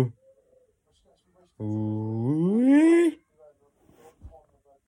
Uh. Uh.